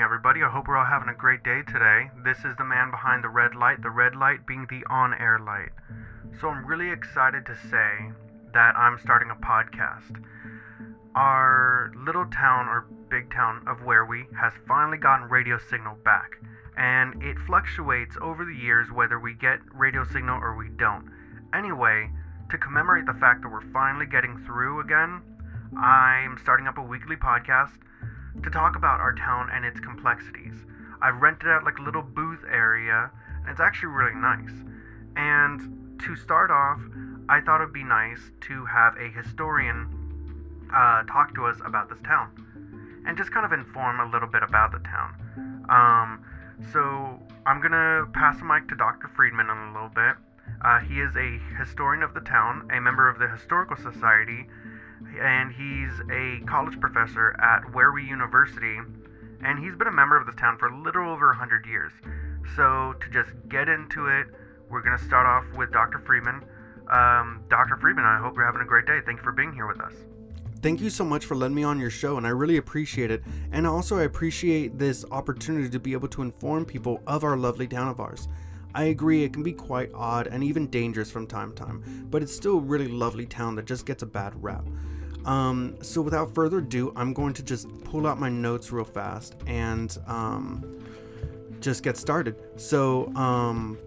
morning, everybody. I hope we're all having a great day today. This is the man behind the red light, the red light being the on air light. So I'm really excited to say that I'm starting a podcast. Our little town or big town of Where-We has finally gotten radio signal back, and it fluctuates over the years whether we get radio signal or we don't. Anyway, to commemorate the fact that we're finally getting through again, I'm starting up a weekly podcast to talk about our town and its complexities. I've rented out like a little booth area, and it's actually really nice. And to start off, I thought it'd be nice to have a historian uh, talk to us about this town and just kind of inform a little bit about the town. Um, so I'm gonna pass the mic to Dr. Freedmon in a little bit. Uh, he is a historian of the town, a member of the Historical Society, and he's a college professor at Where-We University, and he's been a member of this town for a little over 100 years. So, to just get into it, we're going to start off with Dr. Freeman. Um, Dr. Freeman, I hope you're having a great day. Thank you for being here with us. Thank you so much for letting me on your show, and I really appreciate it. And also, I appreciate this opportunity to be able to inform people of our lovely town of ours. I agree, it can be quite odd and even dangerous from time to time, but it's still a really lovely town that just gets a bad rap. Um, so without further ado, I'm going to just pull out my notes real fast and um, just get started. So, um,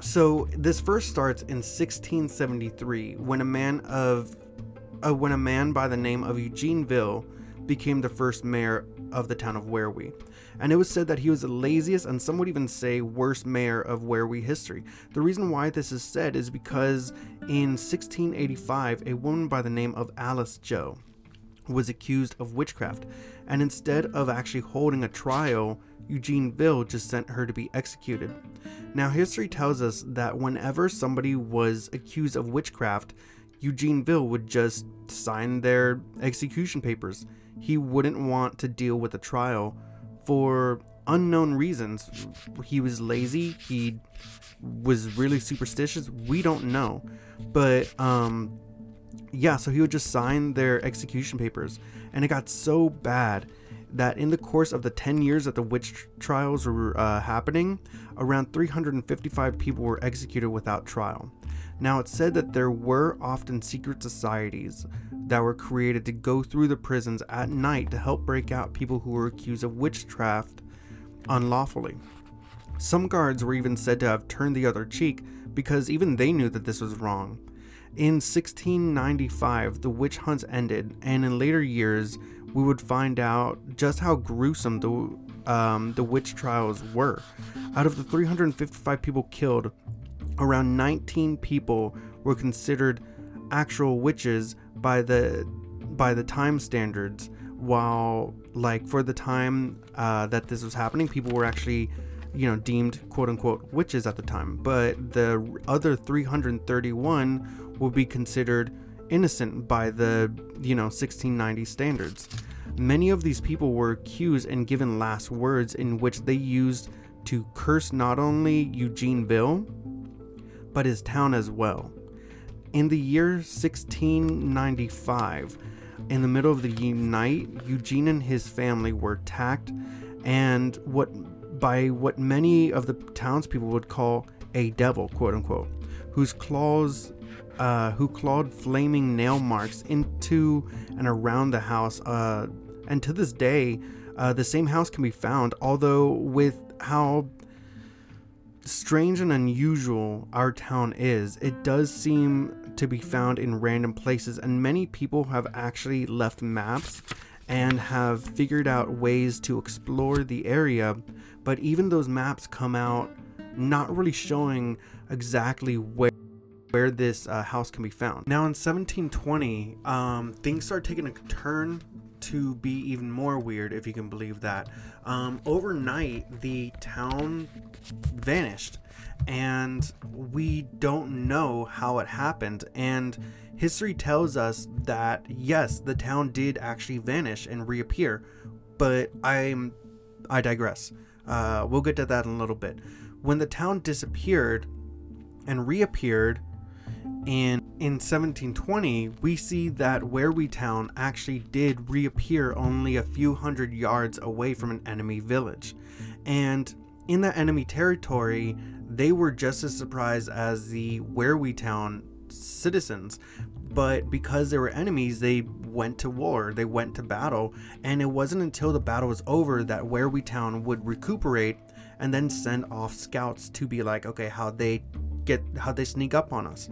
so this first starts in 1673 when a man of uh, when a man by the name of Eugene Ville became the first mayor of the town of Where-We. And it was said that he was the laziest and some would even say worst mayor of Where-We history. The reason why this is said is because in 1685, a woman by the name of Alice Joe was accused of witchcraft, and instead of actually holding a trial, Eugene Ville just sent her to be executed. Now, history tells us that whenever somebody was accused of witchcraft, Eugene Ville would just sign their execution papers. He wouldn't want to deal with a trial for unknown reasons. He was lazy, he was really superstitious. We don't know. But um yeah, so he would just sign their execution papers and it got so bad that in the course of the 10 years that the witch trials were uh, happening, around 355 people were executed without trial. Now, it's said that there were often secret societies that were created to go through the prisons at night to help break out people who were accused of witchcraft unlawfully. Some guards were even said to have turned the other cheek because even they knew that this was wrong. In 1695, the witch hunts ended, and in later years, we would find out just how gruesome the um, the witch trials were. Out of the 355 people killed, around 19 people were considered actual witches by the by the time standards while like for the time uh, that this was happening people were actually you know deemed quote unquote witches at the time. But the other 331 will be considered innocent by the you know 1690 standards. Many of these people were accused and given last words in which they used to curse not only Eugene Ville but his town as well in the year 1695, in the middle of the night, Eugene and his family were attacked, and what by what many of the townspeople would call a devil, quote unquote, whose claws, uh, who clawed flaming nail marks into and around the house. Uh, and to this day, uh, the same house can be found, although with how strange and unusual our town is, it does seem to be found in random places, and many people have actually left maps and have figured out ways to explore the area, but even those maps come out not really showing exactly where where this uh, house can be found. Now in 1720, um, things start taking a turn to be even more weird, if you can believe that. Um, overnight, the town vanished, and we don't know how it happened. And history tells us that yes, the town did actually vanish and reappear, but I'm I digress. Uh, we'll get to that in a little bit. When the town disappeared and reappeared, in in 1720 we see that Where-We town actually did reappear only a few hundred yards away from an enemy village. And in that enemy territory they were just as surprised as the Where-We town citizens. But because they were enemies they went to war they went to battle. And it wasn't until the battle was over that Where-We town would recuperate and then send off scouts to be like okay how they get how they sneak up on us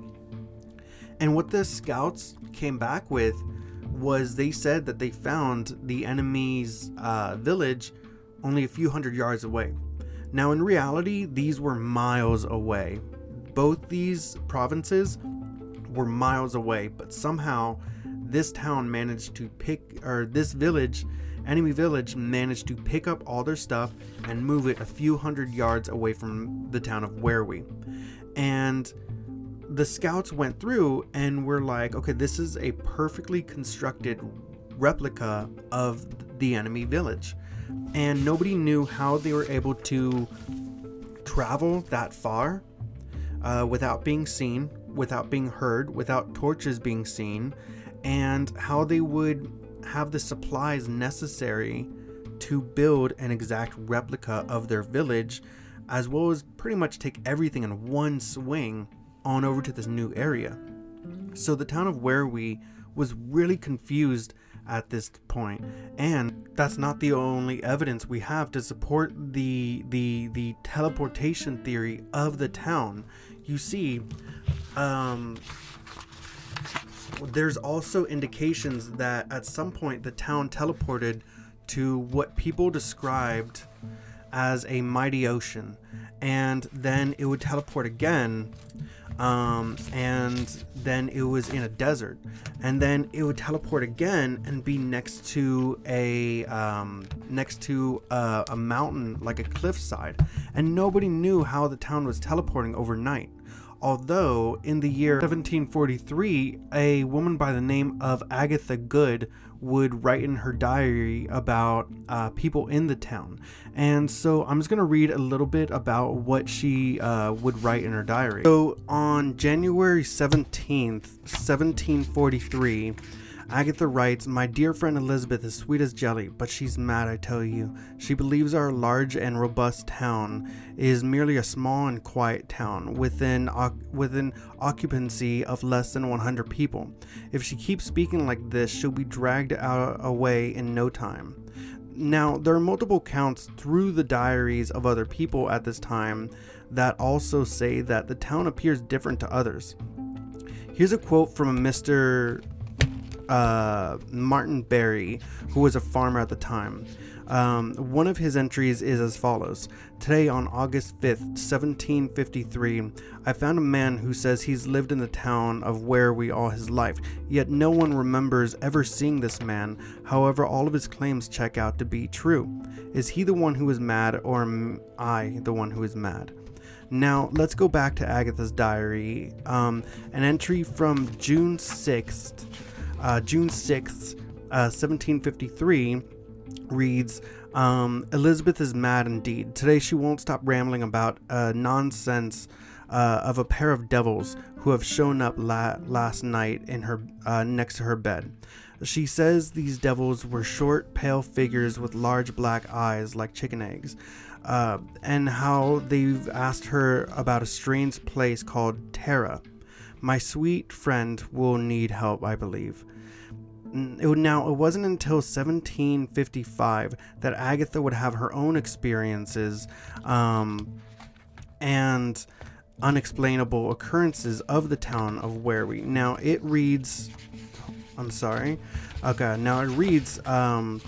and what the scouts came back with was they said that they found the enemy's uh, village only a few hundred yards away. Now, in reality, these were miles away. Both these provinces were miles away, but somehow this town managed to pick, or this village, enemy village, managed to pick up all their stuff and move it a few hundred yards away from the town of Where-We. And the scouts went through and were like, okay, this is a perfectly constructed replica of the enemy village. And nobody knew how they were able to travel that far uh, without being seen, without being heard, without torches being seen, and how they would have the supplies necessary to build an exact replica of their village, as well as pretty much take everything in one swing on over to this new area. So the town of Where-We was really confused at this point, and that's not the only evidence we have to support the the the teleportation theory of the town. You see, um, there's also indications that at some point the town teleported to what people described as a mighty ocean, and then it would teleport again um, and then it was in a desert, and then it would teleport again and be next to a um, next to a, a mountain, like a cliffside, and nobody knew how the town was teleporting overnight. Although in the year 1743, a woman by the name of Agatha Good would write in her diary about uh, people in the town. And so I'm just going to read a little bit about what she uh, would write in her diary. So on January 17th, 1743, Agatha writes, My dear friend Elizabeth is sweet as jelly, but she's mad, I tell you. She believes our large and robust town is merely a small and quiet town within, with an occupancy of less than 100 people. If she keeps speaking like this, she'll be dragged out away in no time. Now, there are multiple counts through the diaries of other people at this time that also say that the town appears different to others. Here's a quote from a Mr uh, Martin Berry, who was a farmer at the time. Um, one of his entries is as follows Today, on August 5th, 1753, I found a man who says he's lived in the town of Where-We all his life, yet no one remembers ever seeing this man. However, all of his claims check out to be true. Is he the one who is mad, or am I the one who is mad? Now, let's go back to Agatha's diary. Um, an entry from June 6th uh, June 6th, uh, 1753, reads um, Elizabeth is mad indeed. Today she won't stop rambling about uh, nonsense of a pair of devils who have shown up la- last night in her uh, next to her bed. She says these devils were short, pale figures with large black eyes like chicken eggs, uh, and how they've asked her about a strange place called Terra. My sweet friend will need help, I believe. It, now, it wasn't until 1755 that Agatha would have her own experiences um, and unexplainable occurrences of the town of Where-We. Now, it reads. I'm sorry. Okay, now it reads. Um,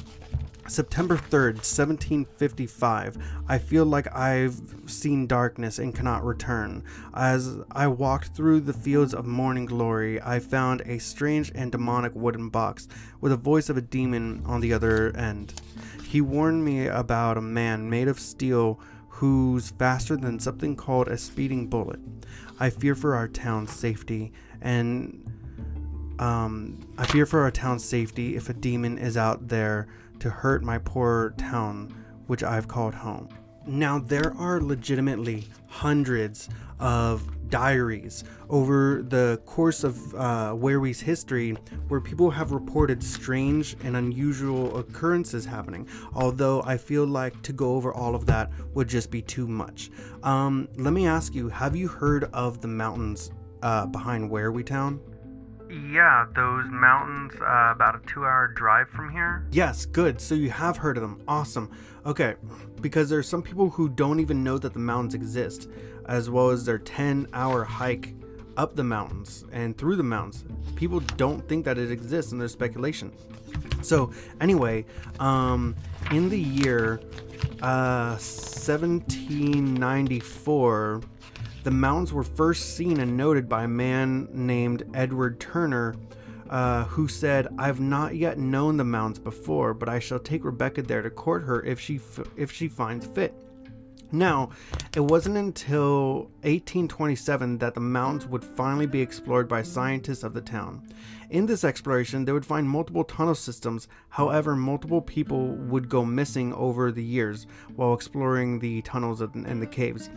September 3rd, 1755. I feel like I've seen darkness and cannot return. As I walked through the fields of morning glory, I found a strange and demonic wooden box with a voice of a demon on the other end. He warned me about a man made of steel who's faster than something called a speeding bullet. I fear for our town's safety and um, I fear for our town's safety if a demon is out there to hurt my poor town, which I've called home. Now, there are legitimately hundreds of diaries over the course of uh, Where-We's history where people have reported strange and unusual occurrences happening. Although I feel like to go over all of that would just be too much. Um, let me ask you have you heard of the mountains uh, behind Werwe Town? Yeah, those mountains uh, about a two hour drive from here. Yes, good. So you have heard of them. Awesome. Okay, because there are some people who don't even know that the mountains exist, as well as their 10 hour hike up the mountains and through the mountains. People don't think that it exists and there's speculation. So, anyway, um, in the year uh, 1794, the mountains were first seen and noted by a man named Edward Turner, uh, who said, "I've not yet known the mountains before, but I shall take Rebecca there to court her if she f- if she finds fit." Now, it wasn't until 1827 that the mountains would finally be explored by scientists of the town. In this exploration, they would find multiple tunnel systems, however, multiple people would go missing over the years while exploring the tunnels and the caves.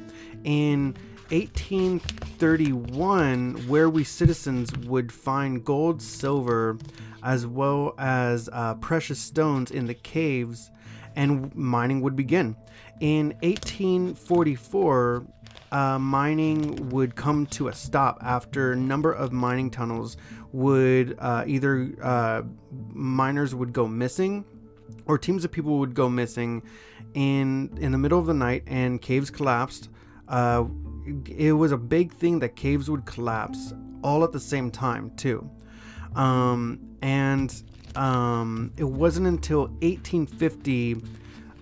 In 1831, where we citizens would find gold, silver, as well as uh, precious stones in the caves, and mining would begin. In 1844, uh, mining would come to a stop after a number of mining tunnels would uh, either uh, miners would go missing or teams of people would go missing in in the middle of the night and caves collapsed uh, it was a big thing that caves would collapse all at the same time too. Um, and um, it wasn't until 1850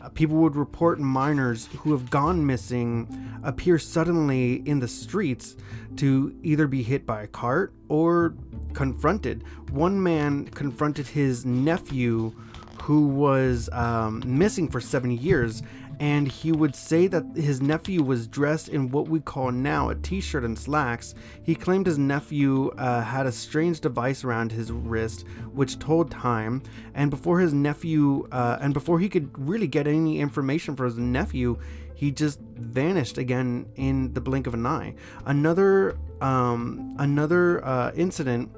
uh, people would report miners who have gone missing appear suddenly in the streets to either be hit by a cart or confronted. One man confronted his nephew who was um, missing for seven years and he would say that his nephew was dressed in what we call now a t-shirt and slacks. He claimed his nephew uh, had a strange device around his wrist which told time, and before his nephew uh, and before he could really get any information for his nephew, he just vanished again in the blink of an eye. Another um, another uh, incident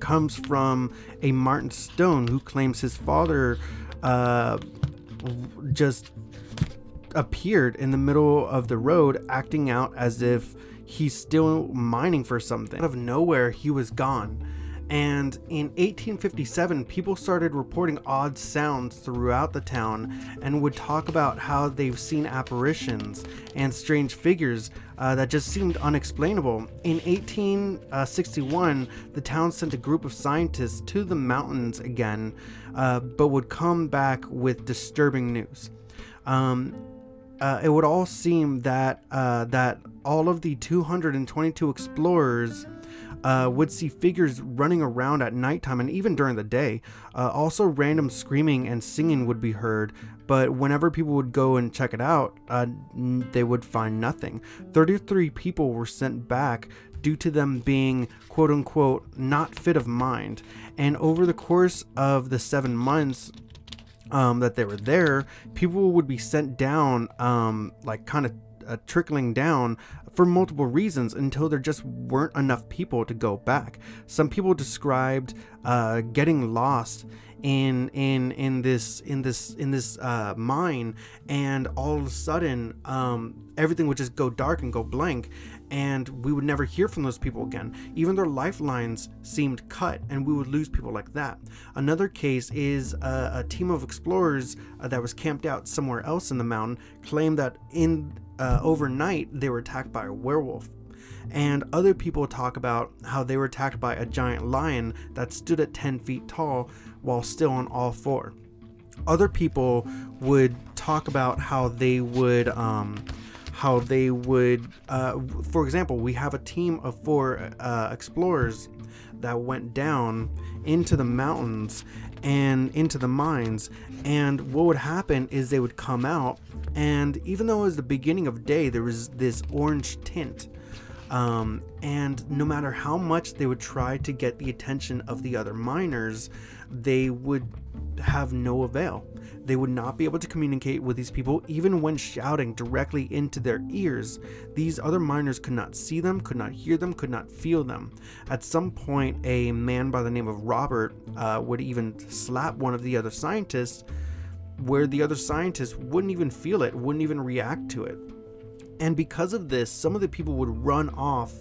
comes from a Martin Stone who claims his father uh, just appeared in the middle of the road, acting out as if he's still mining for something. Out of nowhere, he was gone. And in 1857, people started reporting odd sounds throughout the town and would talk about how they've seen apparitions and strange figures uh, that just seemed unexplainable. In 1861, the town sent a group of scientists to the mountains again, uh, but would come back with disturbing news. Um, uh, it would all seem that uh, that all of the 222 explorers uh, would see figures running around at nighttime and even during the day. Uh, also, random screaming and singing would be heard, but whenever people would go and check it out, uh, they would find nothing. 33 people were sent back due to them being quote unquote not fit of mind. And over the course of the seven months, um, that they were there, people would be sent down, um, like kind of uh, trickling down for multiple reasons until there just weren't enough people to go back. Some people described uh, getting lost in in in this in this in this uh, mine, and all of a sudden, um, everything would just go dark and go blank, and we would never hear from those people again. Even their lifelines seemed cut, and we would lose people like that. Another case is a, a team of explorers uh, that was camped out somewhere else in the mountain claimed that in uh, overnight they were attacked by a werewolf. And other people talk about how they were attacked by a giant lion that stood at 10 feet tall while still on all four. Other people would talk about how they would um, how they would, uh, for example, we have a team of four uh, explorers that went down into the mountains and into the mines. And what would happen is they would come out, and even though it was the beginning of day, there was this orange tint. Um, and no matter how much they would try to get the attention of the other miners, they would have no avail. They would not be able to communicate with these people even when shouting directly into their ears. These other miners could not see them, could not hear them, could not feel them. At some point, a man by the name of Robert uh, would even slap one of the other scientists, where the other scientists wouldn't even feel it, wouldn't even react to it. And because of this, some of the people would run off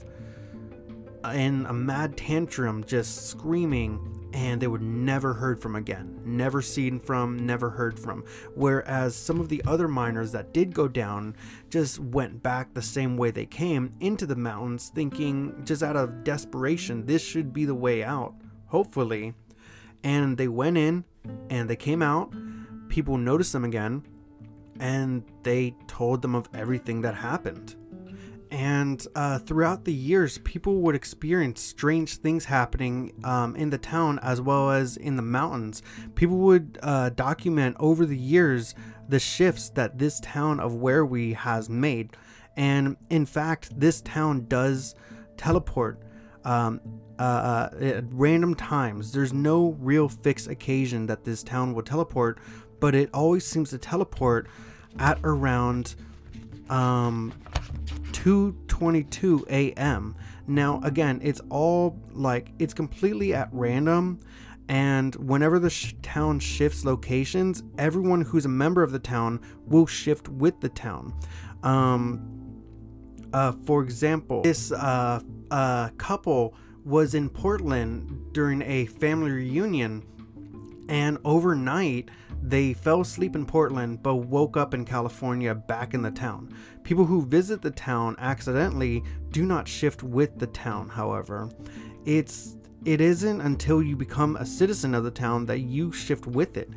in a mad tantrum, just screaming, and they were never heard from again. Never seen from, never heard from. Whereas some of the other miners that did go down just went back the same way they came into the mountains, thinking just out of desperation, this should be the way out, hopefully. And they went in and they came out. People noticed them again and they told them of everything that happened. And uh, throughout the years, people would experience strange things happening um, in the town as well as in the mountains. People would uh, document over the years the shifts that this town of Where-We has made. And in fact, this town does teleport um, uh, uh, at random times. There's no real fixed occasion that this town will teleport, but it always seems to teleport at around um, 2:22 a.m. Now again, it's all like it's completely at random and whenever the sh- town shifts locations, everyone who's a member of the town will shift with the town. Um, uh, for example, this uh, uh, couple was in Portland during a family reunion, and overnight they fell asleep in Portland but woke up in California back in the town. People who visit the town accidentally do not shift with the town, however. It's it isn't until you become a citizen of the town that you shift with it.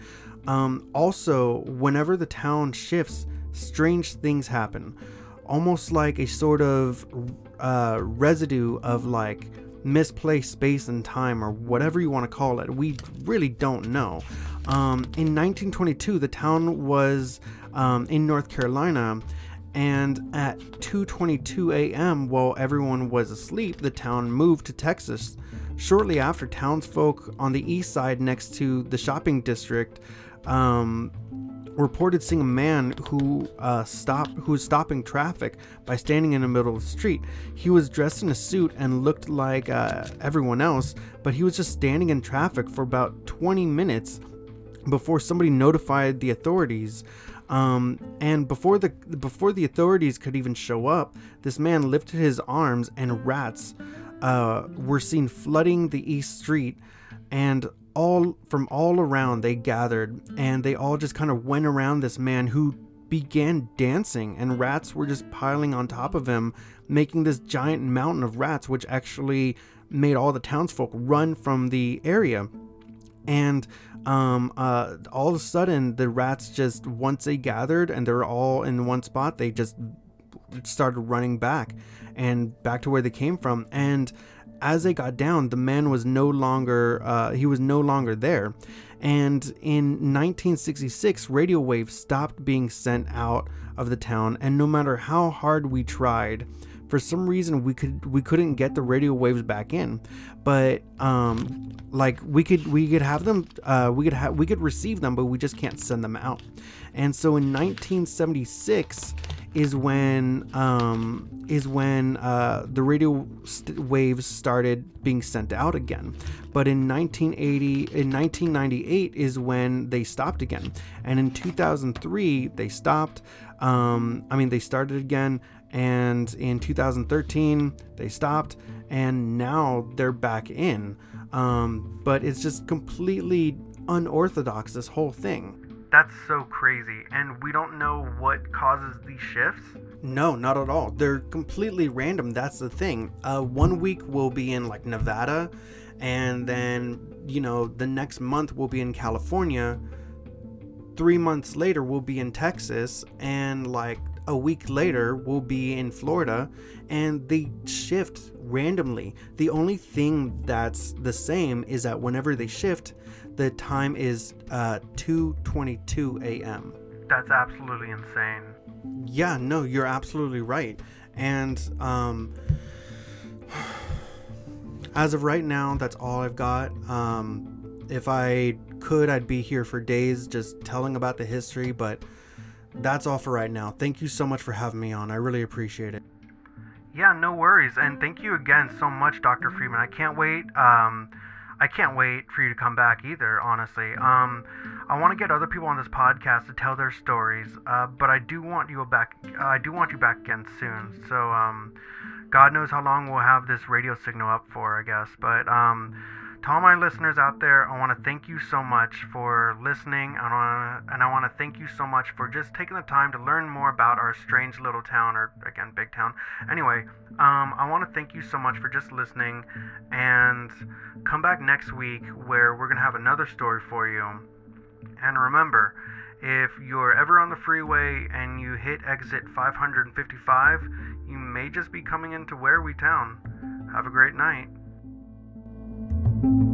Um, also, whenever the town shifts, strange things happen. Almost like a sort of uh, residue of like misplaced space and time or whatever you want to call it. We really don't know. Um, in 1922, the town was um, in North Carolina, and at 2:22 a.m., while everyone was asleep, the town moved to Texas. Shortly after, townsfolk on the east side, next to the shopping district, um, reported seeing a man who uh, stopped who was stopping traffic by standing in the middle of the street. He was dressed in a suit and looked like uh, everyone else, but he was just standing in traffic for about 20 minutes before somebody notified the authorities. Um, and before the before the authorities could even show up, this man lifted his arms and rats uh, were seen flooding the east street, and all from all around they gathered, and they all just kind of went around this man who began dancing, and rats were just piling on top of him, making this giant mountain of rats, which actually made all the townsfolk run from the area and um, uh, all of a sudden the rats just once they gathered and they're all in one spot they just started running back and back to where they came from. And as they got down the man was no longer uh, he was no longer there. And in 1966 radio waves stopped being sent out of the town. And no matter how hard we tried for some reason we could we couldn't get the radio waves back in. But um like we could we could have them uh we could have we could receive them but we just can't send them out. And so in 1976 is when um is when uh the radio st- waves started being sent out again. But in 1980 in 1998 is when they stopped again. And in 2003 they stopped. Um i mean they started again and in 2013 they stopped and now they're back in. Um, but it's just completely unorthodox this whole thing. That's so crazy. And we don't know what causes these shifts? no not at all. They're completely random that's the thing. Uh, one week we'll be in like nevada and then you know the next month we'll be in california. Three months later we'll be in texas and like a week later we'll be in florida and they shift randomly. The only thing that's the same is that whenever they shift the time is uh, 2.22 a.m That's absolutely insane. yeah no you're absolutely right. And um as of right now that's all i've got. Um if i could, I'd be here for days just telling about the history, but that's all for right now. Thank you so much for having me on. I really appreciate it. Yeah, no worries. And thank you again so much, Dr. Freeman. I can't wait. Um, I can't wait for you to come back either, honestly. Um, I want to get other people on this podcast to tell their stories, uh, but I do want you back. Uh, I do want you back again soon. So, um, God knows how long we'll have this radio signal up for, I guess. But um, to all my listeners out there, I want to thank you so much for listening, and I, and I want to thank you so much for just taking the time to learn more about our strange little town, or again, big town. Anyway, um, I want to thank you so much for just listening, and come back next week where we're gonna have another story for you. And remember, if you're ever on the freeway and you hit exit 555, you may just be coming into Where We Town. Have a great night thank you